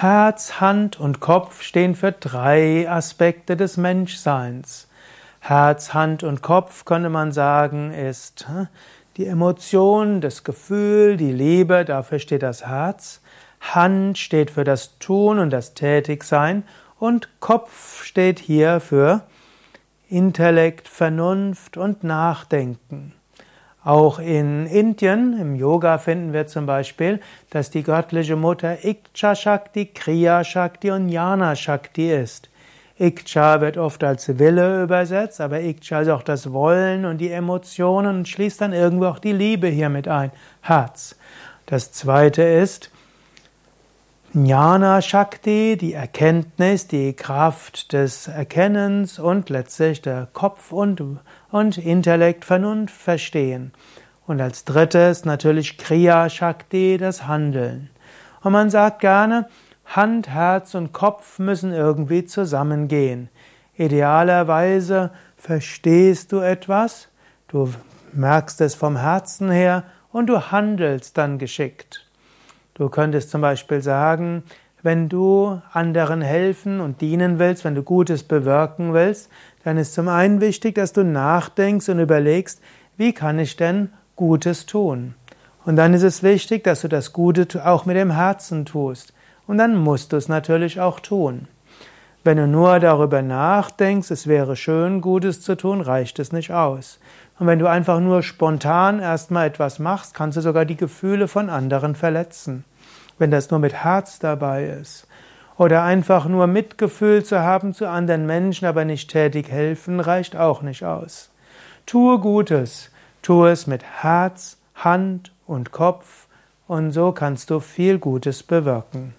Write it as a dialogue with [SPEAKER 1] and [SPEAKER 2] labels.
[SPEAKER 1] Herz, Hand und Kopf stehen für drei Aspekte des Menschseins. Herz, Hand und Kopf könnte man sagen, ist die Emotion, das Gefühl, die Liebe, dafür steht das Herz. Hand steht für das Tun und das Tätigsein und Kopf steht hier für Intellekt, Vernunft und Nachdenken. Auch in Indien, im Yoga finden wir zum Beispiel, dass die göttliche Mutter Ikcha Shakti, Kriya Shakti und Jnana Shakti ist. Ikcha wird oft als Wille übersetzt, aber Ikcha ist auch das Wollen und die Emotionen und schließt dann irgendwo auch die Liebe hier mit ein, Herz. Das zweite ist Jnana Shakti, die Erkenntnis, die Kraft des Erkennens und letztlich der Kopf und, und Intellekt, Vernunft verstehen. Und als drittes natürlich Kriya Shakti, das Handeln. Und man sagt gerne, Hand, Herz und Kopf müssen irgendwie zusammengehen. Idealerweise verstehst du etwas, du merkst es vom Herzen her und du handelst dann geschickt. Du könntest zum Beispiel sagen, wenn du anderen helfen und dienen willst, wenn du Gutes bewirken willst, dann ist zum einen wichtig, dass du nachdenkst und überlegst, wie kann ich denn Gutes tun? Und dann ist es wichtig, dass du das Gute auch mit dem Herzen tust. Und dann musst du es natürlich auch tun. Wenn du nur darüber nachdenkst, es wäre schön, Gutes zu tun, reicht es nicht aus. Und wenn du einfach nur spontan erstmal etwas machst, kannst du sogar die Gefühle von anderen verletzen. Wenn das nur mit Herz dabei ist. Oder einfach nur Mitgefühl zu haben zu anderen Menschen, aber nicht tätig helfen, reicht auch nicht aus. Tue Gutes. Tue es mit Herz, Hand und Kopf und so kannst du viel Gutes bewirken.